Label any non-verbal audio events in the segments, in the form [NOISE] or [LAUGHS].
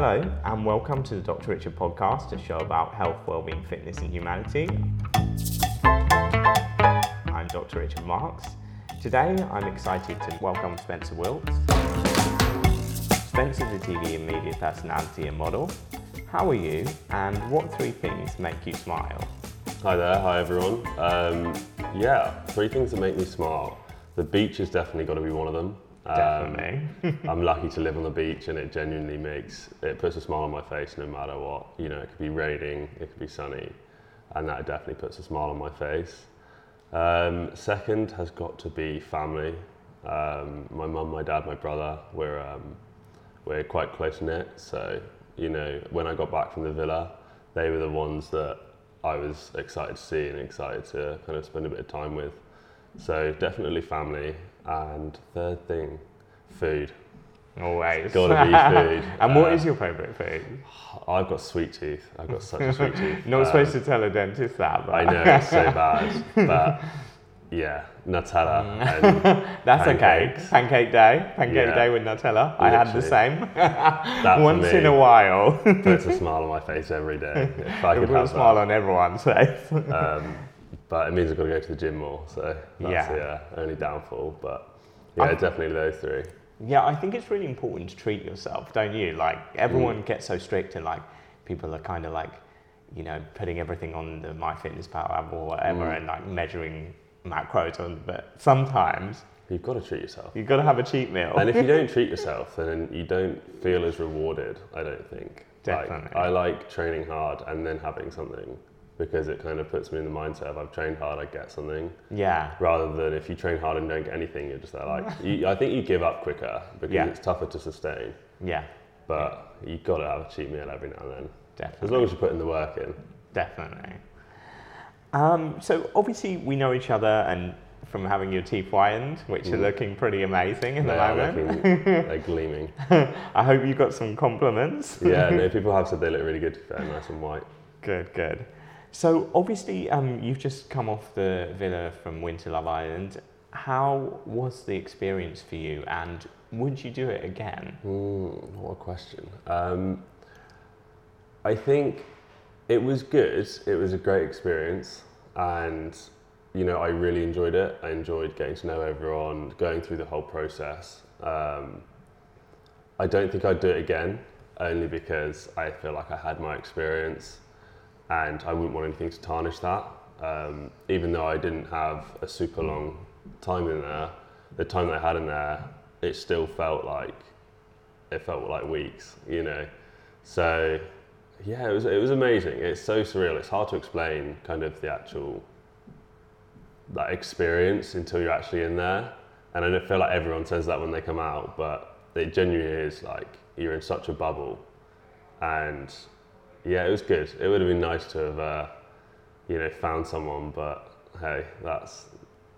Hello, and welcome to the Dr. Richard podcast, a show about health, well-being, fitness, and humanity. I'm Dr. Richard Marks. Today, I'm excited to welcome Spencer Wilks. Spencer's a TV and media personality and model. How are you, and what three things make you smile? Hi there, hi everyone. Um, yeah, three things that make me smile. The beach has definitely got to be one of them. Um, Definitely. [LAUGHS] I'm lucky to live on the beach, and it genuinely makes it puts a smile on my face no matter what. You know, it could be raining, it could be sunny, and that definitely puts a smile on my face. Um, second has got to be family. Um, my mum, my dad, my brother. We're um, we're quite close knit. So you know, when I got back from the villa, they were the ones that I was excited to see and excited to kind of spend a bit of time with. So definitely family. And third thing, food. Always. Gotta be food. [LAUGHS] and what Uh, is your favourite food? I've got sweet tooth. I've got such a sweet [LAUGHS] tooth. Not Um, supposed to tell a dentist that, but I know it's so [LAUGHS] bad, but yeah, Nutella and that's okay. Pancakes. Pancake day, pancake Yeah. day with Nutella. I had the same. Once me in a while. puts a smile on my face every day. If I It could will have smile that. on everyone's face. Um, but it means I've got to go to the gym more, so that's Yeah. yeah, only downfall. But yeah, I- definitely those three. yeah, I think it's really important to treat yourself, don't you? Like Mm. everyone gets so strict and like people are kind of like, you know, putting everything on the MyFitnessPal app or whatever Mm. and like measuring macros on. But sometimes You've got to treat yourself. you've got to have a cheat meal. and if you don't [LAUGHS] treat yourself, then you don't feel as rewarded. I don't think. Definitely. Like, I like training hard and then having something because it kind of puts me in the mindset of I've trained hard, I get something. yeah. Rather than if you train hard and don't get anything, you're just there like. [LAUGHS] You, I think you give up quicker because Yeah. it's tougher to sustain. Yeah. But you've got to have a cheat meal every now and then, Definitely. as long as you put in the work in. Definitely. Um, so obviously we know each other and from having your teeth whitened, which are Mm. looking pretty amazing the They are moment. looking, [LAUGHS] they're gleaming. I hope you got some compliments. Yeah, no, [LAUGHS] people have said they look really good. They're nice and white. Good, good. So obviously um, you've just come off the villa from Winter Love Island. How was the experience for you and would you do it again? Mm, what a question. Um, I think it was good. It was a great experience, and you know, I really enjoyed it. I enjoyed getting to know everyone, going through the whole process. Um, I don't think I'd do it again, only because I feel like I had my experience, and I wouldn't want anything to tarnish that. Um, even though I didn't have a super long time in there, the time that I had in there, it still felt like it felt like weeks, you know. So yeah, it was it was amazing. It's so surreal. It's hard to explain kind of the actual that experience until you're actually in there. And I don't feel like everyone says that when they come out, but it genuinely is like you're in such a bubble. And yeah, it was good. It would have been nice to have, uh, you know, found someone, but hey, that's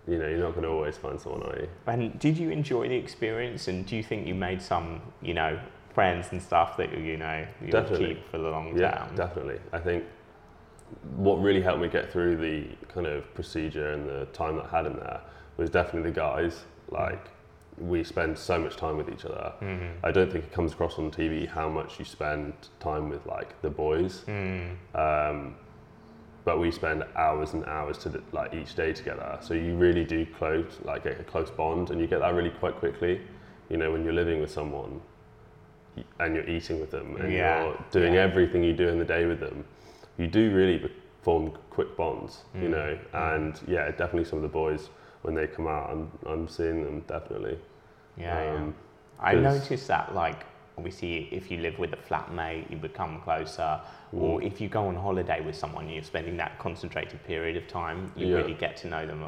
you know, you're not going to always find someone, are you? And did you enjoy the experience and do you think you made some, you know, friends and stuff that you know you'll Definitely. keep for the long Yeah, term? definitely. I think what really helped me get through the kind of procedure and the time that I had in there was definitely the guys. Like, we spend so much time with each other. Mhm. I don't think it comes across on TV how much you spend time with like the boys. Mm. Um, but we spend hours and hours to like each day together. So you really do close like get a close bond, and you get that really quite quickly. You know, when you're living with someone and you're eating with them and Yeah, you're doing yeah. everything you do in the day with them, you do really form quick bonds. You Mm, know, and yeah, definitely some of the boys when they come out, I'm I'm seeing them definitely. Yeah, yeah. Um, I 'cause- noticed that, like, obviously, if you live with a flatmate, you become closer. Or Mm. if you go on holiday with someone, you're spending that concentrated period of time, you Yeah. really get to know them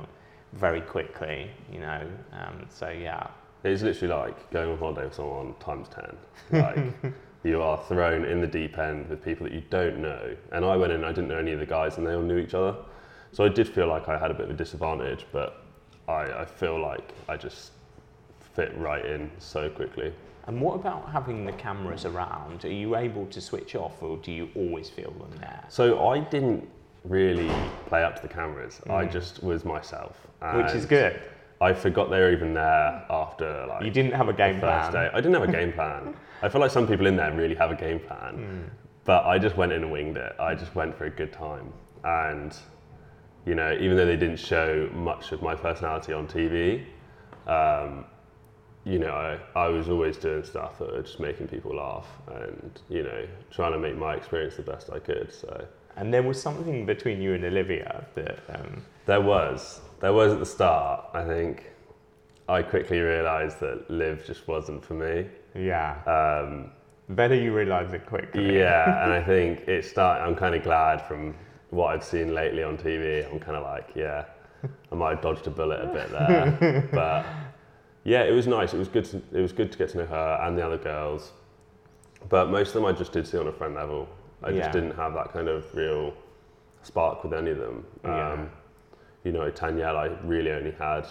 very quickly, you know. Um, so, yeah. It's literally like going on holiday with someone times 10. Like, [LAUGHS] you are thrown in the deep end with people that you don't know. And I went in, I didn't know any of the guys, and they all knew each other. So I did feel like I had a bit of a disadvantage, but I, I feel like I just fit right in so quickly. And what about having the cameras around? Are you able to switch off or do you always feel them there? So I didn't really play up to the cameras, I Mm. just was myself. Which is good. I forgot they were even there after like You didn't have a game plan. day. I didn't have a game plan. I feel like some people in there really have a game plan, Hmm. [LAUGHS] but I just went in and winged it. I just went for a good time, and you know, even though they didn't show much of my personality on TV, um, you know, I, I was always doing stuff that were just making people laugh, and you know, trying to make my experience the best I could. So. And there was something between you and Olivia that. Um, There was. There was at the start. I think I quickly realised that Liv just wasn't for me. yeah. Um, Better you realise it quickly. yeah, and I [LAUGHS] think it started. I'm kind of glad from what I've seen lately on TV. I'm kind of like, yeah, I might have dodged a bullet a bit there, [LAUGHS] but yeah, it was nice. It was good. To, it was good to get to know her and the other girls, but most of them I just did see on a friend level. I just didn't have that kind of real spark with any of them. Yeah. Um, you know, Danielle, I really only had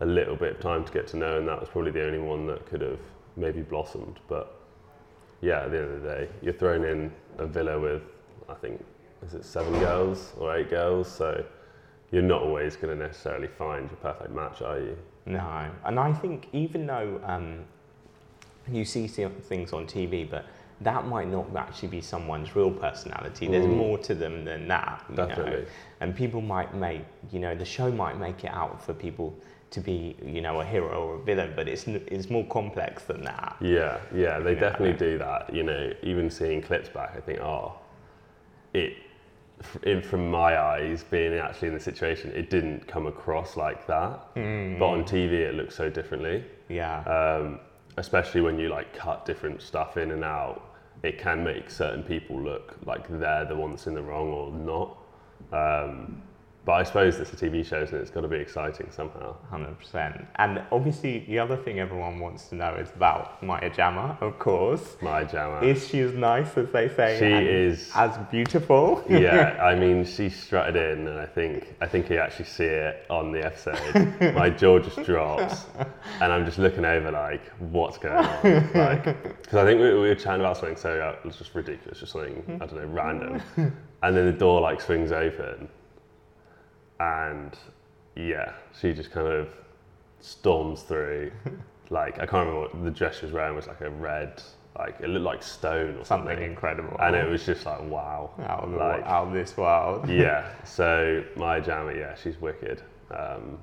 a little bit of time to get to know, and that was probably the only one that could have maybe blossomed. But yeah, at the end of the day, you're thrown in a villa with, I think, is it seven girls or eight girls? So you're not always going to necessarily find your perfect match, are you? No, and I think even though um, you see things on TV, but that might not actually be someone's real personality. There's Mm. more to them than that. you know. Definitely. And people might make, you know, the show might make it out for people to be, you know, a hero or a villain, but it's it's more complex than that. Yeah, yeah, they Yeah. definitely do that. You know, even seeing clips back, I think, oh, it, in, from my eyes, being actually in the situation, it didn't come across like that. But on TV, it looks so differently. Yeah. um, especially when you like cut different stuff in and out, it can make certain people look like they're the one that's in the wrong or not. Um, but I suppose it's a TV show, and it's got to be exciting somehow. Hundred percent. And obviously, the other thing everyone wants to know is about Maya Jama, of course. Maya Jama. Is she as nice as they say? She and is- as beautiful. yeah, [LAUGHS] I mean, she strutted in, and I think I think you actually see it on the episode. My jaw just drops, [LAUGHS] and I'm just looking over like, what's going on? Like, [LAUGHS] because I think we, we were chatting about something so uh, it was just ridiculous, just something I don't know, random, and then the door like swings open, and yeah, she just kind of storms through. [LAUGHS] Like I can't remember what the dress she was wearing was like a red, like it looked like stone or Something something, incredible. and it was just like wow, out of, the, like out of this world. [LAUGHS] yeah. So Maya Jama, yeah, she's wicked. Um,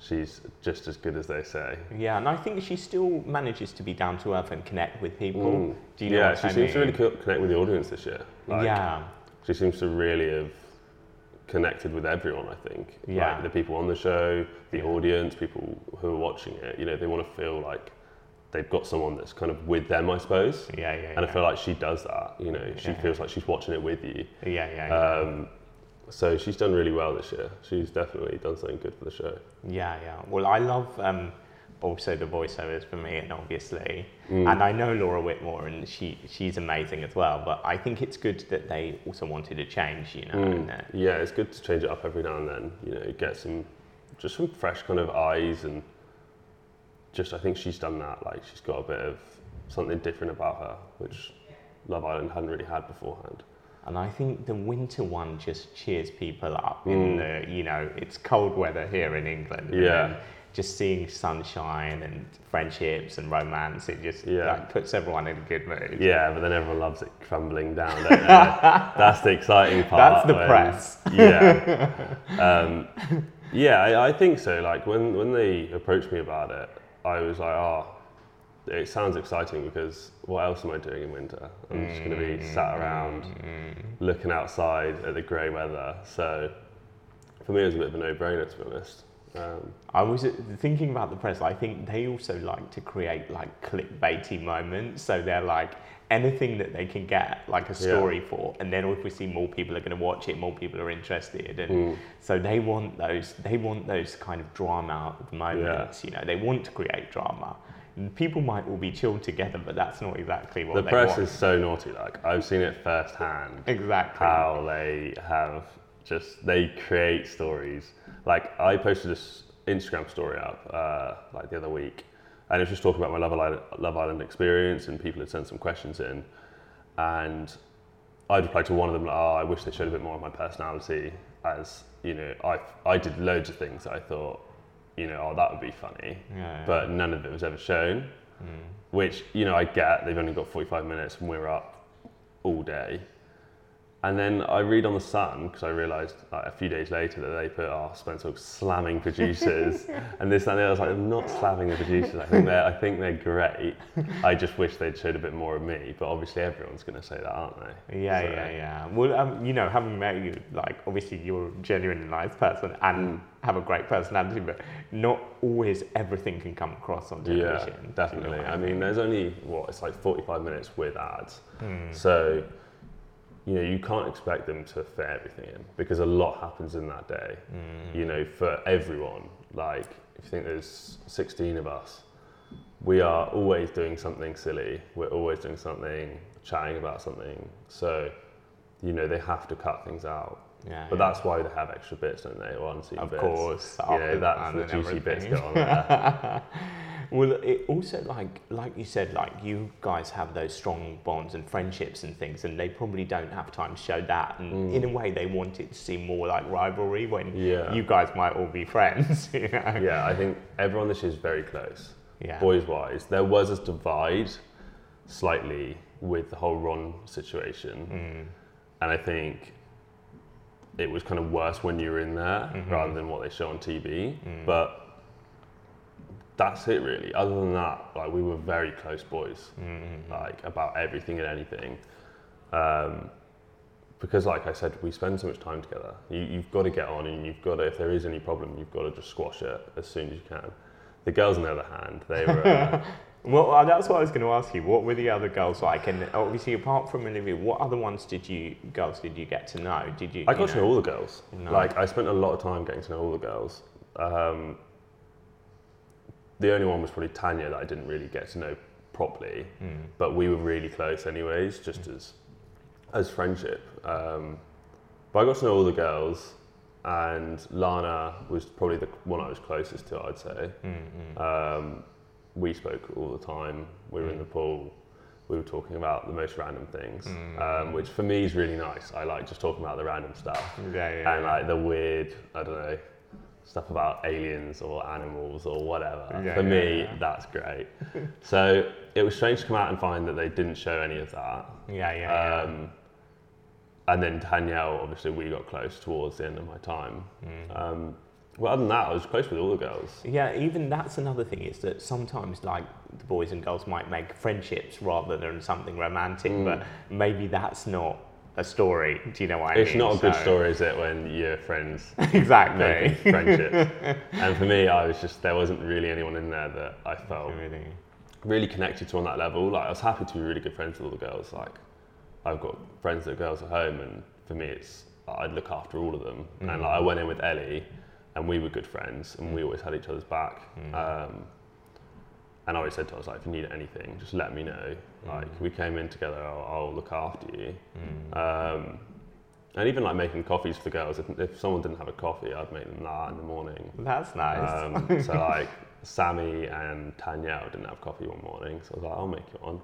she's just as good as they say. Yeah, and I think she still manages to be down to earth and connect with people. Mm. Do you know yeah, she I seems to really connect with the audience this year. Like, yeah, She seems to really have connected with everyone. I think. Yeah. Like the people on the show, the audience, people who are watching it. You know, they want to feel like they've got someone that's kind of with them. I suppose. yeah, yeah. And yeah. I feel like she does that. You know, she Yeah. feels like she's watching it with you. yeah, yeah, yeah. Um, so she's done really well this year. She's definitely done something good for the show. Yeah, yeah. Well, I love um, also the voiceovers for me, and obviously, Mm. and I know Laura Whitmore, and she she's amazing as well. But I think it's good that they also wanted to change, you know. Mm. Yeah, it's good to change it up every now and then. You know, get some just some fresh kind of eyes and just I think she's done that. Like she's got a bit of something different about her, which Love Island hadn't really had beforehand. and I think the winter one just cheers people up. In the you know, it's cold weather here in England. and Mm. Yeah. Just seeing sunshine and friendships and romance, it just Yeah. like, puts everyone in a good mood. Yeah, but then everyone loves it crumbling down. Don't they? [LAUGHS] That's the exciting part. That's the when- press. Yeah, [LAUGHS] um, yeah, I, I think so. Like when when they approached me about it, I was like, oh, it sounds exciting because what else am I doing in winter? I'm just going to be sat around looking outside at the grey weather. So for me, it was a bit of a no-brainer to be honest. Um, I was thinking about the press. I think they also like to create like clickbaity moments. So they're like anything that they can get like a story for, and then obviously more people are going to watch it. More people are interested, and Mm. so they want those. They want those kind of drama moments. You know, they want to create drama. And people might all be chilled together, but that's not exactly what the press want. is so naughty. Like I've seen it firsthand. exactly. how they have just they create stories. Like I posted this Instagram story up uh, like the other week, and it was just talking about my Love Island, Love Island experience, and people had sent some questions in, and I'd replied to one of them, like, "Oh, I wish they showed a bit more of my personality." As you know, I I did loads of things that I thought you know, oh, that would be funny. Yeah. But none of it was ever shown, which, you know, I get. They've only got 45 minutes and we're up all day. And then I read on The Sun, because I realised like, a few days later that they put, oh, Spencer slamming producers [LAUGHS] and this and that. I was like, I'm not slamming the producers. I think they're, I think they're great. I just wish they'd showed a bit more of me. But obviously everyone's going to say that, aren't they? Yeah, So- yeah, yeah. Well, um, you know, having met you, like, obviously you're a genuinely nice person and have a great personality, but not always everything can come across on television. Yeah, Do you know definitely. I mean, there's only what it's like 45 minutes with ads, Hmm. so you know you can't expect them to fit everything in because a lot happens in that day. Hmm. You know, for everyone. Like, if you think there's 16 of us, we are always doing something silly. We're always doing something, chatting about something. So, you know, they have to cut things out. Yeah, But yeah. that's why they have extra bits, don't they? Or unseen Of bits. course, You after know, that's the juicy bits everything. go on there. [LAUGHS] Well, it also like like you said, like you guys have those strong bonds and friendships and things, and they probably don't have time to show that. And in a way, they want it to seem more like rivalry when Mm. Yeah. you guys might all be friends. [LAUGHS] You know? yeah, I think everyone this year is very close. Yeah. Boys wise, there was a divide slightly with the whole Ron situation, Mm. and I think it was kind of worse when you were in there Mm-hmm. rather than what they show on TV. Mm. But that's it really. Other than that, like we were very close boys, Mm-hmm. like about everything and anything. Um, because, like I said, we spend so much time together. You, you've got to get on, and you've got to. If there is any problem, you've got to just squash it as soon as you can. The girls, on the other hand, they were. Uh, [LAUGHS] Well, uh, that's what I was going to ask you. What were the other girls like? And obviously, apart from Olivia, what other ones did you girls did you get to know? Did you? I you got to know all the girls. No. Like I spent a lot of time getting to know all the girls. Um, the only one was probably Tanya that I didn't really get to know properly, Hmm. but we were really close anyways, just as as friendship. Um, but I got to know all the girls, and Lana was probably the one I was closest to. I'd say. Mm-hmm. Um, we spoke all the time. We were in the pool. We were talking about the most random things, um, which for me is really nice. I like just talking about the random stuff Yeah, yeah, and yeah. like the weird, I don't know, stuff about aliens or animals or whatever. Yeah, for yeah, me, yeah. that's great. [LAUGHS] so it was strange to come out and find that they didn't show any of that. yeah, yeah, yeah. Um, and then Danielle, obviously, we got close towards the end of my time. Mm. Um, well, other than that, I was close with all the girls. Yeah, even that's another thing is that sometimes like the boys and girls might make friendships rather than something romantic, but maybe that's not a story. Do you know what I Mm. It's mean? not a good So- story, is it, when you're friends [LAUGHS] exactly. making friendships? [LAUGHS] and for me, I was just, there wasn't really anyone in there that I felt Really. really connected to on that level. Like I was happy to be really good friends with all the girls. Like I've got friends that are girls at home, and for me, it's I'd look after all of them. And like I went in with Ellie, and we were good friends, and we always had each other's back. Um, and I always said to her, I was like, if you need anything, just let me know. Like we came in together, I'll, I'll look after you. Um, and even like making coffees for the girls. If, if someone didn't have a coffee, I'd make them that in the morning. That's nice. Um, [LAUGHS] so like Sammy and Tanya didn't have coffee one morning, so I was like, I'll make you one.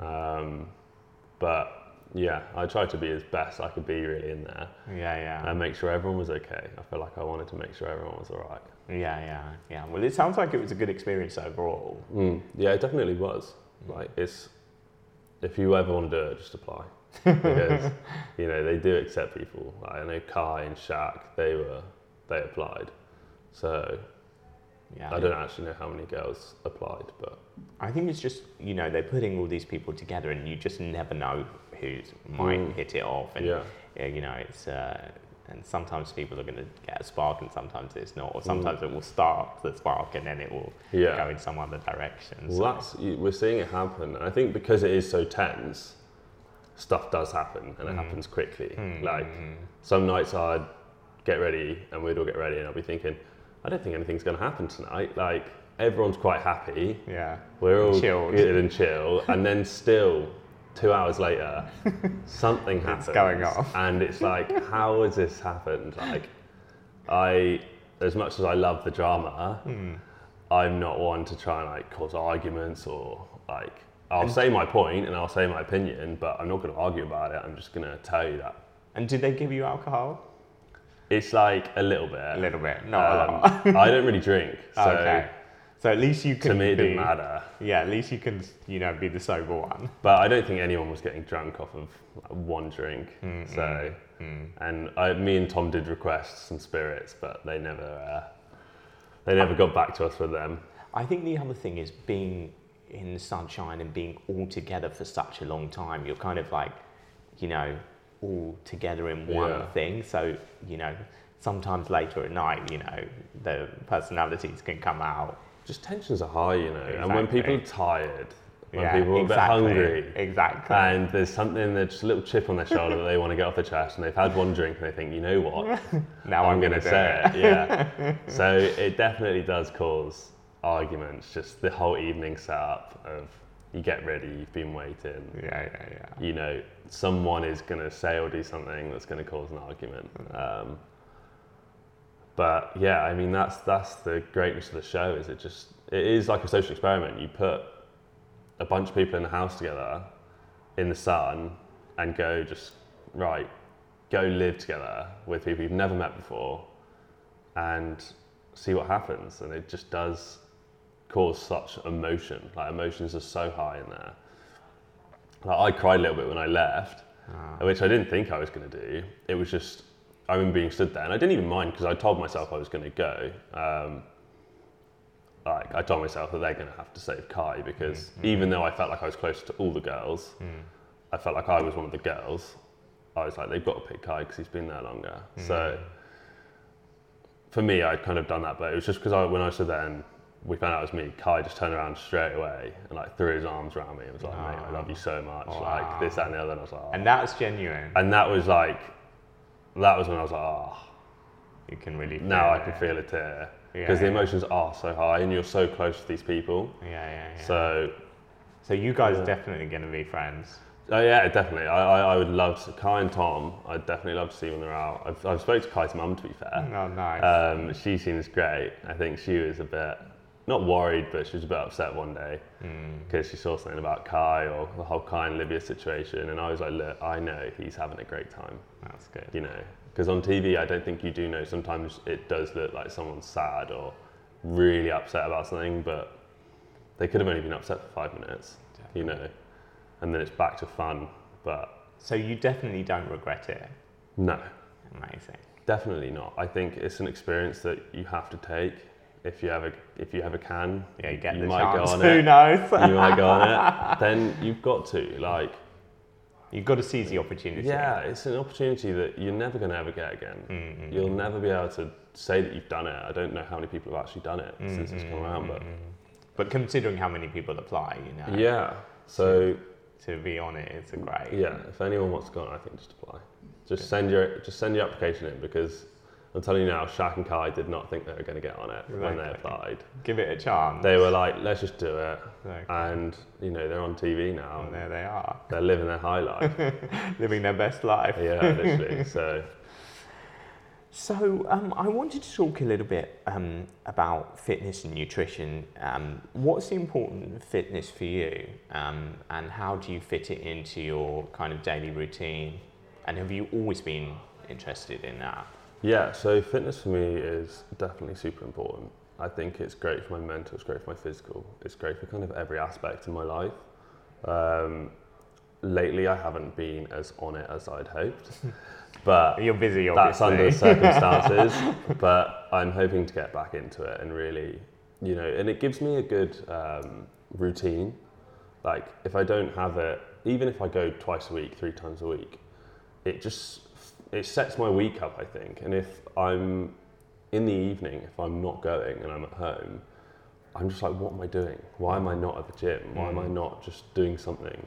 Um, but yeah, I tried to be as best I could be really in there yeah, yeah. and make sure everyone was okay. I feel like I wanted to make sure everyone was all right. yeah, yeah, yeah. Well, it sounds like it was a good experience overall. Mm, yeah, it definitely was. Like it's if you ever want to do it, just apply [LAUGHS] because you know they do accept people. Like, I know Kai and Shaq, they were they applied. So Yeah. I don't actually know how many girls applied, but I think it's just you know they're putting all these people together, and you just never know who might Mm. hit it off, and yeah, you know it's uh, and sometimes people are going to get a spark, and sometimes it's not, or sometimes it will start the spark, and then it will Mm. Yeah. go in some other direction. Well, so- that's we're seeing it happen, and I think because it is so tense, stuff does happen, and it happens quickly. Like some nights I'd get ready, and we'd all get ready, and I'll be thinking, I don't think anything's going to happen tonight. Like everyone's quite happy, yeah, we're all Chilled. good and chill, and then still. Two hours later, [LAUGHS] something happens. going off. and it's like, [LAUGHS] how has this happened? Like, I, as much as I love the drama, Hmm. I'm not one to try and like cause arguments or like I'll say my point and I'll say my opinion, but I'm not going to argue about it. I'm just going to tell you that. And did they give you alcohol? It's like a little bit. A little bit, not a Um. I don't really drink, [LAUGHS] so okay. So at least you can to me it be, didn't matter. Yeah, at least you can, you know, be the sober one. But I don't think anyone was getting drunk off of one drink. Mm, So, and I, me and Tom did request some spirits, but they never, uh, they never got back to us with them. I think the other thing is being in the sunshine and being all together for such a long time. You're kind of like, you know, all together in one Yeah. thing. So, you know, sometimes later at night, you know, the personalities can come out. Just tensions are high, you know. And when people are tired, when yeah, people are a bit hungry, Exactly. and there's something, there's just a little chip on their shoulder that they want to get off their chest, and they've had one drink and they think, you know what, [LAUGHS] now I'm, I'm, going gonna say it. it. Yeah. [LAUGHS] so it definitely does cause arguments. Just the whole evening setup of you get ready, you've been waiting. Yeah, yeah, yeah. You know, someone is going to say or do something that's going to cause an argument. Um, but yeah, I mean that's that's the greatness of the show. Is it just it is like a social experiment. You put a bunch of people in the house together in the sun and go just right go live together with people you've never met before and see what happens and it just does cause such emotion like emotions are so high in there like i cried a little bit when i left Ah. which i didn't think i was going to do it was just i remember being stood there and i didn't even mind because i told myself i was going to go um, like I told myself that they're going to have to save Kai because mm, mm. even though I felt like I was close to all the girls, mm. I felt like I was one of the girls. I was like, they've got to pick Kai because he's been there longer. So for me, I'd kind of done that, but it was just because I, when I stood there and we found out it was me, Kai just turned around straight away and like threw his arms around me and was like, mate, I love you so much. Like this, that, and the other. And I was like, oh. And that's genuine. and that was like, that was when I was like, oh, You can really now I can feel it here. Yeah, Because the emotions are so high and you're so close to these people. Yeah, yeah, yeah. So So you guys Yeah. are definitely going to be friends. Oh yeah, definitely. I, I, I would love to. Kai and Tom, I'd definitely love to see when they're out. I've, I've spoke to Kai's mum to be fair. Oh, nice. Um, she seems great. I think she was a bit not worried, but she was a bit upset one day Hmm. because she saw something about Kai or the whole Kai and Olivia situation, and I was like, look, I know he's having a great time. That's good. You know, because on TV, I don't think you do know. Sometimes it does look like someone's sad or really upset about something, but they could have only been upset for five minutes. You know, and then it's back to fun. But So you definitely don't regret it. no, Amazing. Definitely not. I think it's an experience that you have to take if you ever if you ever can. Yeah, you get you the might chance. go on Who it. knows? you might go on it. [LAUGHS] Then you've got to like. You've got to seize the opportunity. Yeah, it's an opportunity that you're never going to ever get again. Mm-hmm. You'll never be able to say that you've done it. I don't know how many people have actually done it since it's come around, but But considering how many people apply, you know, yeah. So to be on it, it's a great. yeah, if anyone wants to go on, I think just apply. Just send your just send your application in because I'm telling you now, Shaq and Kai did not think they were going to get on it when they applied. Give it a chance. They were like, let's just do it. Okay. And, you know, they're on TV now. And there they are, They're living their high life. [LAUGHS] living their best life. yeah, literally. [LAUGHS] So, So, um, I wanted to talk a little bit um, about fitness and nutrition. Um, what's the important fitness for you, um, and how do you fit it into your kind of daily routine? And have you always been interested in that? Yeah, so fitness for me is definitely super important. I think it's great for my mental, it's great for my physical, it's great for kind of every aspect of my life. Um, lately, I haven't been as on it as I'd hoped. [LAUGHS] But You're busy, that's obviously. under circumstances. [LAUGHS] but I'm hoping to get back into it and really, you know, and it gives me a good um, routine. Like if I don't have it, even if I go twice a week, three times a week, it just it sets my week up. I think, and if I'm in the evening, if I'm not going and I'm at home, I'm just like, what am I doing? Why am I not at the gym? Why am I not just doing something?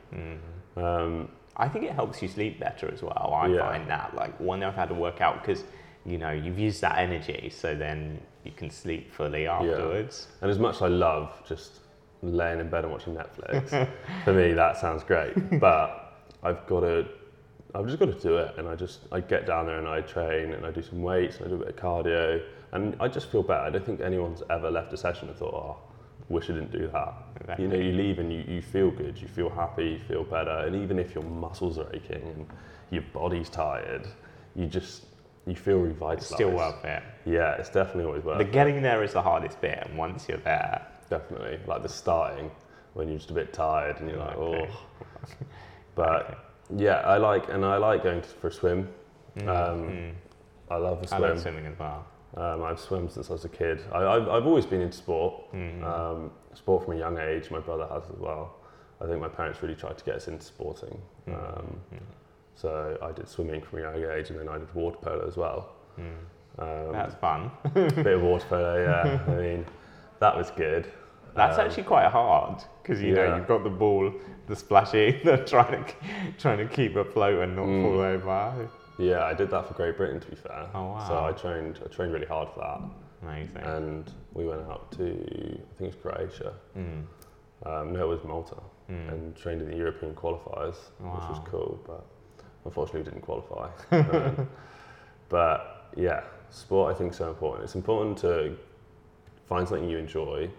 Um, I think it helps you sleep better as well. I Yeah. find that like when I've had to work out because you know you've used that energy, so then you can sleep fully afterwards. And as much as I love just laying in bed and watching Netflix, [LAUGHS] for me that sounds great. But I've got to, I've just got to do it. And I just, I get down there and I train and I do some weights and I do a bit of cardio. And I just feel better. I don't think anyone's ever left a session and thought, oh, wish I didn't do that. You know, you leave and you, you feel good, you feel happy, you feel better. And even if your muscles are aching and your body's tired, you just, you feel revitalized. It's still worth it. Yeah, it's definitely always worth The it. The getting there is the hardest bit, and once you're there, Definitely. Like the starting when you're just a bit tired and you're like, oh. But [LAUGHS] yeah, I like, and I like going to, for a swim. Um, mm. I love a I swim. love swimming as well. Um, I've swum since I was a kid. I, I've, I've always been into sport, Mm. um, sport from a young age. My brother has as well. I think my parents really tried to get us into sporting. Mm. Um, so I did swimming from a young age, and then I did water polo as well. Mm. Um, That's fun. bit of [LAUGHS] water polo, yeah. I mean, that was good. That's Um, actually quite hard because you know you've got the ball, the splashy, [LAUGHS] the trying to trying to keep afloat and not Mm. fall over. Yeah, I did that for Great Britain, to be fair. Oh, wow! So. I trained, I trained really hard for that, Amazing. and we went out to, I think it's Croatia. Mm. Um, no, it was Malta, Mm. and trained in the European qualifiers, which was cool. But unfortunately, we didn't qualify. [LAUGHS] Um, but yeah, sport I think is so important. It's important to find something you enjoy,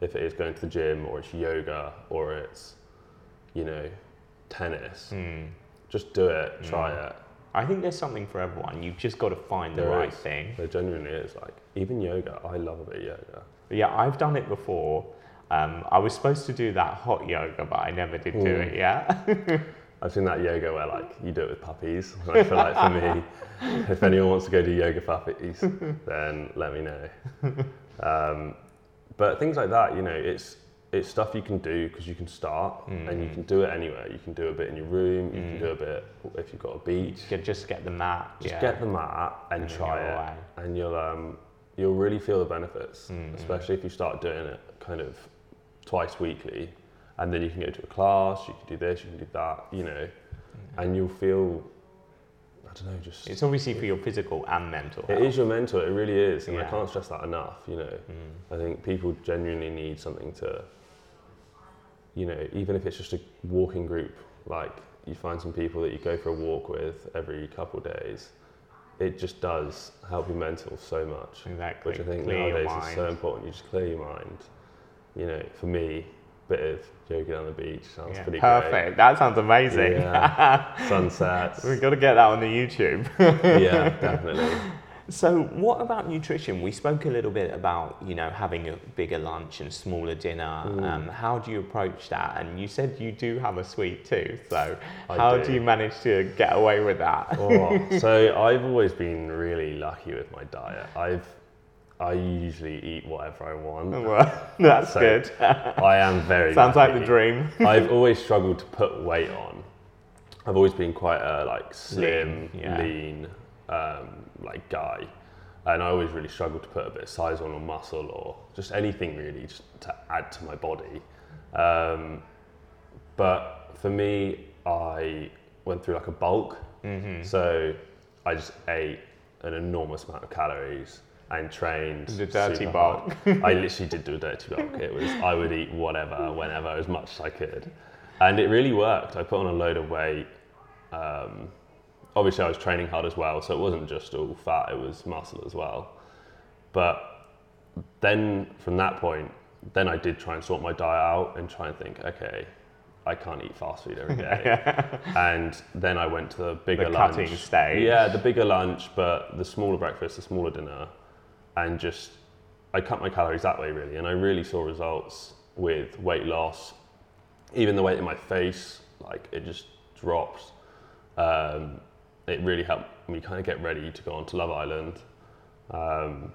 if it is going to the gym or it's yoga or it's, you know, tennis. Mm. Just do it, try Mm. it. I think there's something for everyone. You've just got to find the There right is. thing. There genuinely is like even yoga. I love a bit of yoga. But yeah, I've done it before. Um, I was supposed to do that hot yoga, but I never did do Mm. it. Yeah. [LAUGHS] I've seen that yoga where like you do it with puppies. And I feel like for me, if anyone wants to go do yoga puppies, [LAUGHS] then let me know. [LAUGHS] Um, but things like that, you know, it's it's stuff you can do because you can start and you Mm. can do it anywhere. You can do a bit in your room. You can Mm. do a bit if you've got a beach. Ju- just get the mat. Just yeah. get the mat and And try it, away. and you'll um, you'll really feel the benefits, Mm. especially if you start doing it kind of twice weekly, and then you can go to a class, you can do this, you can do that, you know, and you'll feel, I don't know, just It's obviously for your physical and mental. it health. is your mental, it really is, and I can't stress that enough. You know, Mm. I think people genuinely need something to, you know, even if it's just a walking group, like you find some people that you go for a walk with every couple of days, it just does help your mental so much, Exactly. which I think Clear nowadays is so important. You just clear your mind. You know, for me, bit of yoga on the beach sounds Yeah, pretty Perfect. That sounds amazing. great. [LAUGHS] Sunsets. We've got to get that on the YouTube. [LAUGHS] yeah, definitely. So, what about nutrition? We spoke a little bit about you know having a bigger lunch and smaller dinner. Mm. Um, how do you approach that? And you said you do have a sweet tooth. So, I how do. do you manage to get away with that? Oh, so [LAUGHS] I've always been really lucky with my diet. I've I usually eat whatever I want. well, [LAUGHS] that's So, good. [LAUGHS] I am very Sounds like the dream. [LAUGHS] I've always struggled to put weight on. I've always been quite a like slim, Lean, yeah. lean, um, like guy, and I always really struggled to put a bit of size on or muscle or just anything really just to add to my body. Um, but for me, I went through like a bulk, hmm so I just ate an enormous amount of calories and trained. The dirty bulk. I literally did do a dirty bulk. It was I would eat whatever, whenever, as much as I could, and it really worked. I put on a load of weight. Um, obviously, I was training hard as well, so it wasn't just all fat; it was muscle as well. But then from that point, then I did try and sort my diet out and try and think, okay, I can't eat fast food every day. [LAUGHS] and then I went to the bigger The lunch. cutting stage. Yeah, the bigger lunch, but the smaller breakfast, the smaller dinner, and just I cut my calories that way really, and I really saw results with weight loss. Even the weight in my face, like it just dropped. Um, it really helped me kind of get ready to go on to Love Island. Um,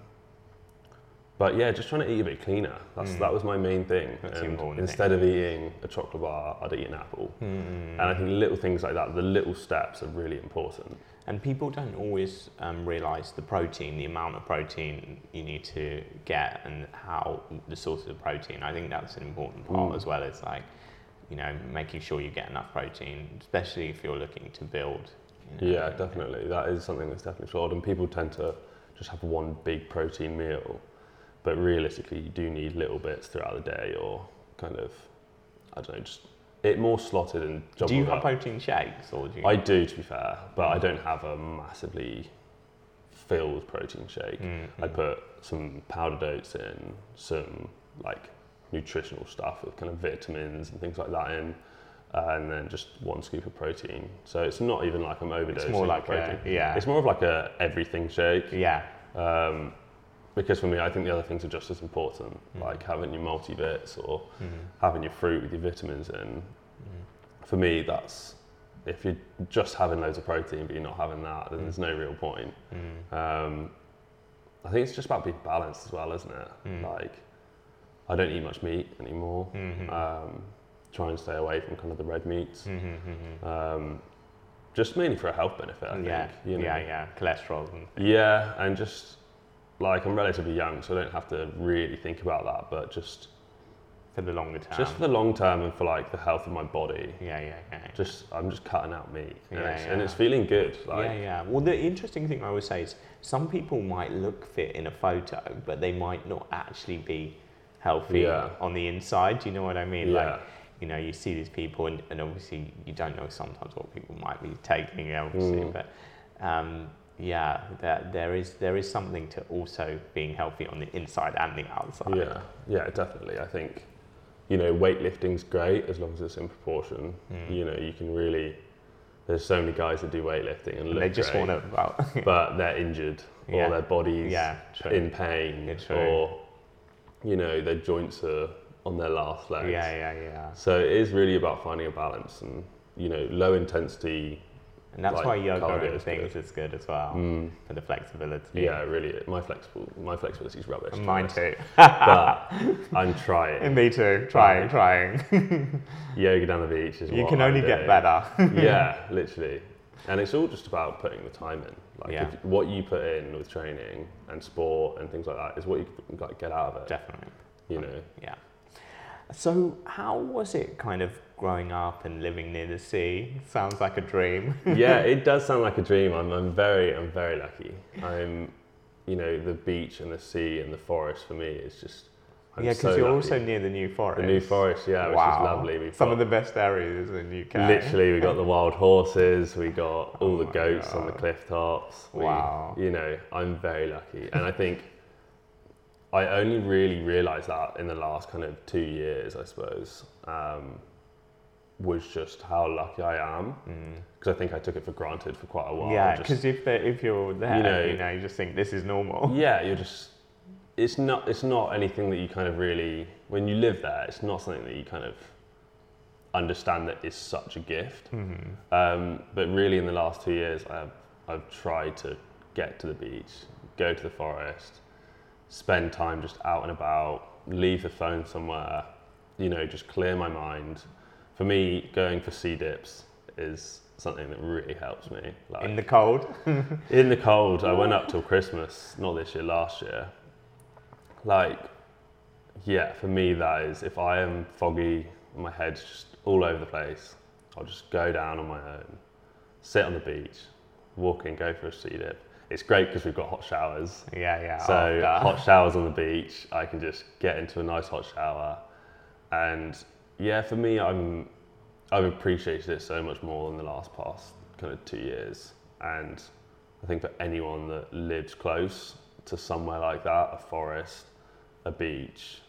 but yeah, just trying to eat a bit cleaner. That's, Mm. That was my main thing. That's the and important instead of eating a chocolate bar, I'd eat an apple. Mm. And I think little things like that, the little steps are really important. And people don't always um, realize the protein, the amount of protein you need to get, and how the sources of protein. I think that's an important part Mm. as well. It's like, you know, making sure you get enough protein, especially if you're looking to build. you know. Yeah, definitely. That is something that's definitely flawed. And people tend to just have one big protein meal. But realistically, you do need little bits throughout the day or kind of, I don't know, just it more slotted and Do you have up. protein shakes, or do you? I do, to be fair, but I don't have a massively filled protein shake. Mm, I mm. put some powdered oats in, some like nutritional stuff with kind of vitamins and things like that in, and then just one scoop of protein. So it's not even like I'm overdosing. It's more like protein. a, yeah, It's more of like a everything shake. yeah, Um, because for me, I think the other things are just as important, Mm. like having your multivits or Mhm. having your fruit with your vitamins in. Mm. For me, that's if you're just having loads of protein but you're not having that, then there's no real point. Mm. Um, I think it's just about being balanced as well, isn't it? Mm. Like, I don't eat much meat anymore. Mhm. Um, try and stay away from kind of the red meats. Mhm, mhm. Um, just mainly for a health benefit, I yeah, think. You know? yeah, yeah, cholesterol and Yeah, and just like I'm relatively young, so I don't have to really think about that. But just for the longer term. just for the long term and for like the health of my body, yeah, yeah, yeah. just I'm just cutting out meat, and, Yeah, it's, and it's feeling good. Like yeah, yeah. Well, the interesting thing I would say is some people might look fit in a photo, but they might not actually be healthy Yeah. on the inside. Do you know what I mean? Yeah. Like, you know, you see these people, and, and obviously you don't know sometimes what people might be taking, obviously, Mm. but um, yeah, there, there is there is something to also being healthy on the inside and the outside. yeah, yeah, definitely. I think you know weightlifting's great as long as it's in proportion. Mm. You know, you can really. There's so many guys that do weightlifting and And they just want to, well, [LAUGHS] but they're injured Yeah. or their bodies yeah, in pain Yeah, true. or you know their joints are on their last legs. yeah, yeah, yeah. So it is really about finding a balance and you know low intensity. And that's Like, why yoga cardio and is things good. is good as well Mm, for the flexibility. yeah, really. My flexible my flexibility is rubbish. Mine too. But I'm [LAUGHS] trying. And me too. Trying, trying. [LAUGHS] Yoga down the beach is You what can I'm only get doing. better. [LAUGHS] yeah, literally. And it's all just about putting the time in. Like Yeah. if, what you put in with training and sport and things like that is what you like get out of it. Definitely. You know. Yeah. So, how was it kind of growing up and living near the sea? Sounds like a dream. [LAUGHS] yeah, it does sound like a dream. I'm, I'm very, I'm very lucky. I'm, you know, the beach and the sea and the forest for me is just. I'm yeah, because so you're lucky. also near the New Forest. the New Forest, yeah, which wow. is lovely. We've Some got, of the best areas in the UK. literally, we got the wild horses, we got all Oh the goats on the cliff tops. We, Wow. You know, I'm very lucky, and I think I only really realised that in the last kind of two years, I suppose, um, was just how lucky I am. Mm. Because I think I took it for granted for quite a while. Yeah, because if, if you're there, know- you know, you just think this is normal. [LAUGHS] yeah, you're just. It's not. It's not anything that you kind of really. When you live there, it's not something that you kind of understand that is such a gift. Mhm. Um, but really, in the last two years, I've I've tried to get to the beach, go to the forest, spend time just out and about, leave the phone somewhere, you know, just clear my mind. For me, going for sea dips is something that really helps me. Like, In the cold. [LAUGHS] in the cold, I went [LAUGHS] up till Christmas, not this year, last year. Like, yeah, for me, that is if I am foggy, my head's just all over the place, I'll just go down on my own, sit on the beach, walk in, go for a sea dip. It's great because we've got hot showers. Yeah, yeah. So, oh, after. hot showers on the beach, I can just get into a nice hot shower. And yeah, for me, I'm, I've appreciated it so much more in the last past kind of two years. And I think for anyone that lives close to somewhere like that, a forest, a beach,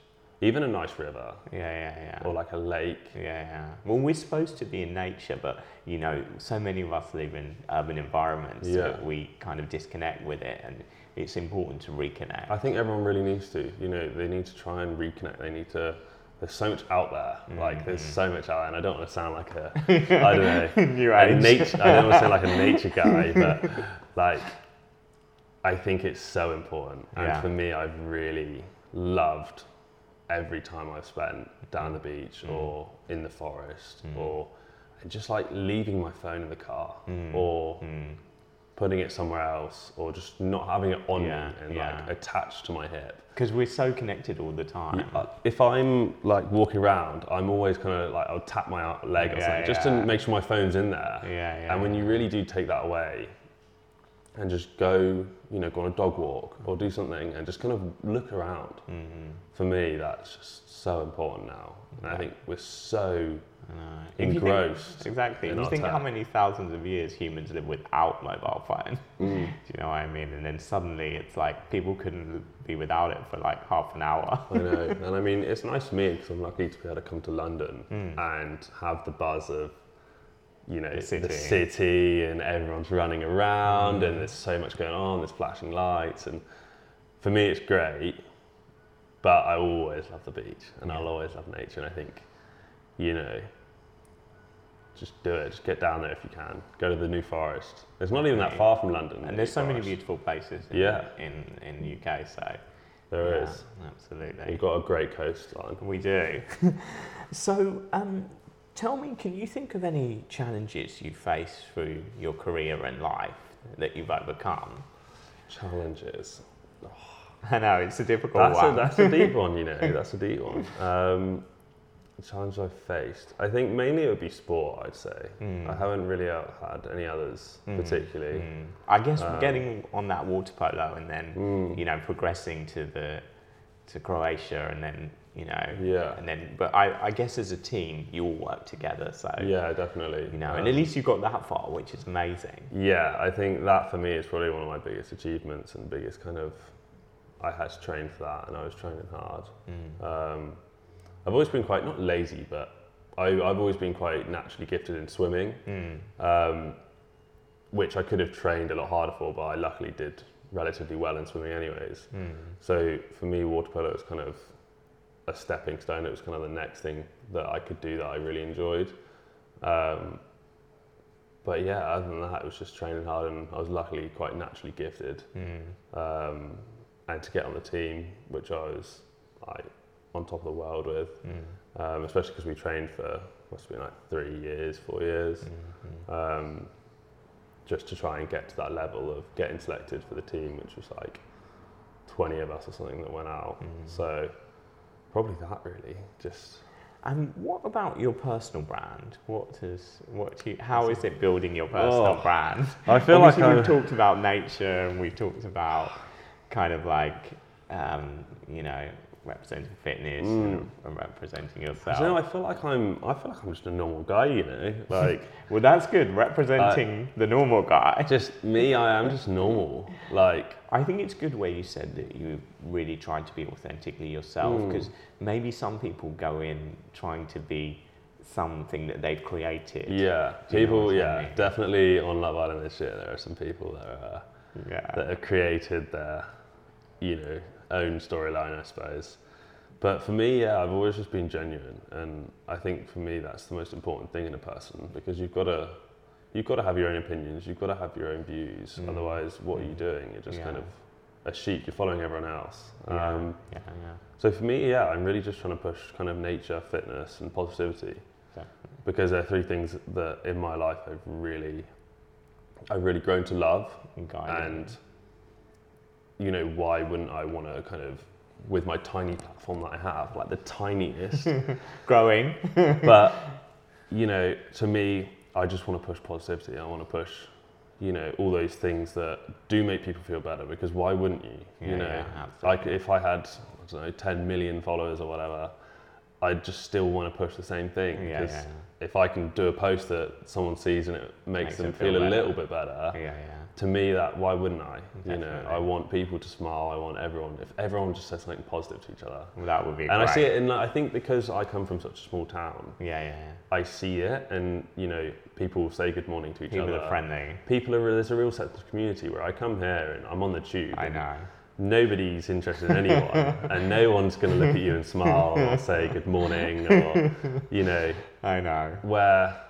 even a nice river, Yeah, yeah, yeah. or like a lake, Yeah, yeah. Well, we're supposed to be in nature, but you know, so many of us live in urban environments Yeah. that we kind of disconnect with it, and it's important to reconnect. I think everyone really needs to. You know, they need to try and reconnect. They need to. There's so much out there. Like there's Mhm. so much out there, and I don't want to sound like a, [LAUGHS] I don't know, [LAUGHS] New a age. nature. I don't want to sound like a [LAUGHS] nature guy, but like, I think it's so important. And Yeah. for me, I've really loved every time I've spent down the beach Mm. or in the forest Mm. or just like leaving my phone in the car Mm. or Mm. putting it somewhere else or just not having it on Yeah, me and yeah. like attached to my hip. Because we're so connected all the time. Uh, If I'm like walking around, I'm always kind of like I'll tap my leg or Yeah, something just yeah. to make sure my phone's in there. Yeah, yeah. And when you really do take that away and just go, you know, go on a dog walk or do something and just kind of look around. Mhm. For me, that's just so important now. And I think we're so know. Think- engrossed. exactly. You think how many thousands of years humans live without mobile phone? Mm. [LAUGHS] Do you know what I mean? And then suddenly it's like people couldn't be without it for like half an hour. I know, [LAUGHS] and I mean, it's nice for me because I'm lucky to be able to come to London Mm. and have the buzz of, you know, The the city. city, and everyone's running around, Mm. and there's so much going on. There's flashing lights, and for me, it's great. But I always love the beach, and I'll always love nature. And I think, you know, just do it. Just get down there if you can. Go to the New Forest. It's not even that far from London. the And there's New so many beautiful places in, Yeah. in, in UK, so There yeah, is. absolutely. You've got a great coastline. We do. [LAUGHS] so, um, tell me, can you think of any challenges you face through your career and life that you've overcome? Challenges. [LAUGHS] I know it's a difficult That's a, one. that's a deep [LAUGHS] one, you know. That's a deep one. Um, challenge I've faced. I think mainly it would be sport. I'd say. Mm. I haven't really had any others Mm, particularly. mm. I guess Um, getting on that water polo and then Mm. you know progressing to the to Croatia and then you know Yeah. and then but I, I guess as a team you all work together so Yeah, definitely. you know Um, and at least you got that far which is amazing. Yeah, I think that for me is probably one of my biggest achievements and biggest kind of. I had to train for that, and I was training hard. Mm. Um, I've always been quite not lazy, but I, I've always been quite naturally gifted in swimming. Mm. um, which I could have trained a lot harder for, but I luckily did relatively well in swimming anyways. Mm. So for me, water polo was kind of a stepping stone. It was kind of the next thing that I could do that I really enjoyed. Um, but yeah, other than that, it was just training hard, and I was luckily quite naturally gifted. Mm. Um, and to get on the team, which I was like on top of the world with, Mm. um, especially because we trained for must have been like three years, four years Mm. um, just to try and get to that level of getting selected for the team, which was like 20 of us or something that went out. Mm. So probably that really. Just And what about your personal brand? What does what do you, how is it building your personal Oh, brand? I feel Obviously, like we've I'm, talked about nature and we've talked about kind of like um, you know representing fitness and, Mm. and representing yourself. know. I feel like I'm. I feel like I'm just a normal guy, you know. [LAUGHS] Like well, that's good. Representing the normal guy. just me. I am just normal. Like I think it's good where you said that you really tried to be authentically yourself Mm. because maybe some people go in trying to be something that they've created. yeah, Do you know people. I Yeah, mean? definitely on Love Island this year. There are some people that are. Yeah. that have created their, you know, own storyline, I suppose. But for me, yeah, I've always just been genuine, and I think for me that's the most important thing in a person because you've got to, you've got to have your own opinions, you've got to have your own views. Mm. Otherwise, what are you doing? You're just Yeah. kind of a sheep. You're following everyone else. Yeah. Um, yeah, yeah. so for me, yeah, I'm really just trying to push kind of nature, fitness, and positivity Definitely. because they're three things that in my life I've really, I've really grown to love And guiding. and you know why wouldn't i want to kind of with my tiny platform that i have like the tiniest [LAUGHS] growing. [LAUGHS] but you know to me i just want to push positivity. I want to push you know all those things that do make people feel better because why wouldn't you Yeah, you know? yeah, like if i had i don't know 10 million followers or whatever i'd just still want to push the same thing Yeah, because if i can do a post that someone sees and it makes, Makes them them feel feel, a little bit better yeah, yeah. To me that why wouldn't I? You know, I want people to smile. I want everyone. If everyone just says something positive to each other, Well, that would be and great. I see it and I think because I come from such a small town, Yeah, yeah, yeah. I see it, and you know, people say good morning to each People other. are friendly. People are. There's a real sense of community where I come here and I'm on the tube. I know. Nobody's interested in anyone, [LAUGHS] and no one's going to look at you and smile or say good morning or, you know, [LAUGHS] I know. where.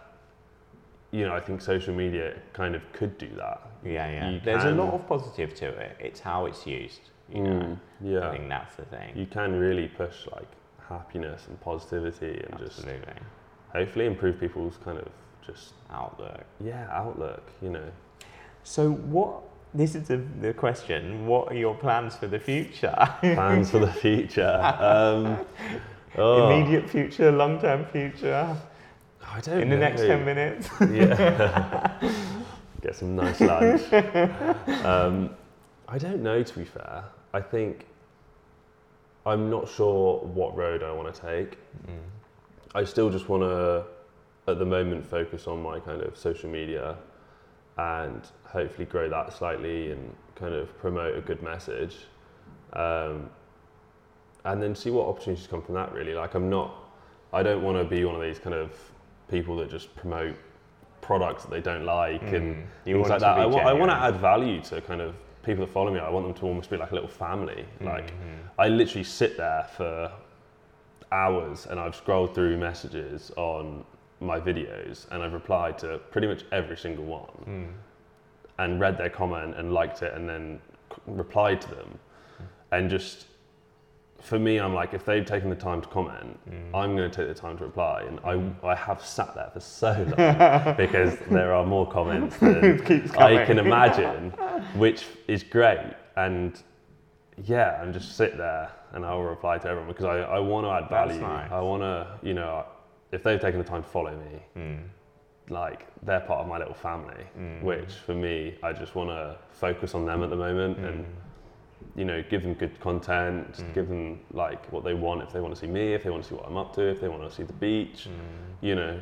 You know, I think social media kind of could do that. Yeah, yeah. There's a lot of positive to it. It's how it's used. You know. Mm, yeah. I think that's the thing. you can really push like happiness and positivity and just Absolutely. hopefully improve people's kind of just Outlook. yeah outlook you know So what? This is the, the question. What are your plans for the future? plans for the [LAUGHS] future um, oh, Immediate future, long-term future. I don't In the next ten minutes. yeah [LAUGHS] [LAUGHS] get some nice lunch [LAUGHS] um, I don't know to be fair I think I'm not sure what road I want to take Mm. I still just want to at the moment focus on my kind of social media and hopefully grow that slightly and kind of promote a good message. Um, and then see what opportunities come from that really. Like I'm not I don't want to be one of these kind of people that just promote products that they don't like mm. and you things like that. I, I want to add value to kind of people that follow me. I want them to almost be like a little family. Mm-hmm. Like I literally sit there for hours and I've scrolled through messages on my videos and I've replied to pretty much every single one mm. and read their comment and liked it and then replied to them mm. and just for me, I'm like, if they've taken the time to comment, mm. I'm going to take the time to reply. And. I, I have sat there for so long [LAUGHS] because there are more comments [LAUGHS] than I can imagine, [LAUGHS] which is great. And yeah, and just sit there and I'll reply to everyone because I, I want to add value. Nice. I want to, you know, if they've taken the time to follow me, mm. like they're part of my little family, mm. which for me, I just want to focus on them at the moment and mm you know, give them good content, mm. give them like what they want. If they want to see me, if they want to see what I'm up to, if they want to see the beach, mm. you know.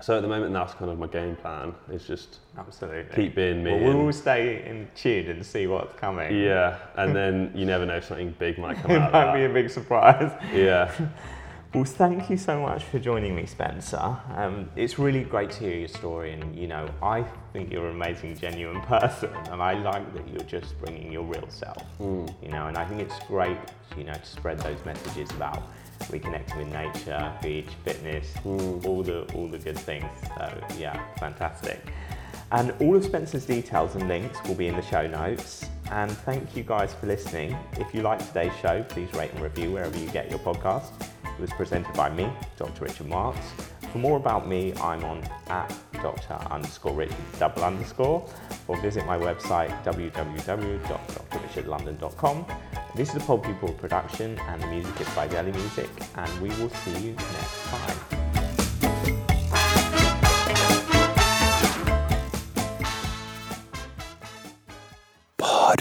So at the moment, that's kind of my game plan. Is just absolutely keep being me. Well, we'll stay in tune and see what's coming. Yeah, and [LAUGHS] then you never know something big might come out. it might be a big surprise. Yeah. [LAUGHS] Well, thank you so much for joining me, Spencer. Um, it's really great to hear your story, and you know, I think you're an amazing, genuine [LAUGHS] person, and I like that you're just bringing your real self. Mm. You know, and I think it's great, you know, to spread those messages about reconnecting with nature, beach, fitness, mm. all the all the good things. So yeah, fantastic. And all of Spencer's details and links will be in the show notes. And thank you guys for listening. If you like today's show, please rate and review wherever you get your podcast. It was presented by me, Dr. Richard Marks. For more about me, I'm on at Dr. underscore Richard double underscore, or visit my website www.drrichardlondon.com. This is a Pod People production, and the music is by Deli Music, and we will see you next time.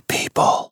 people.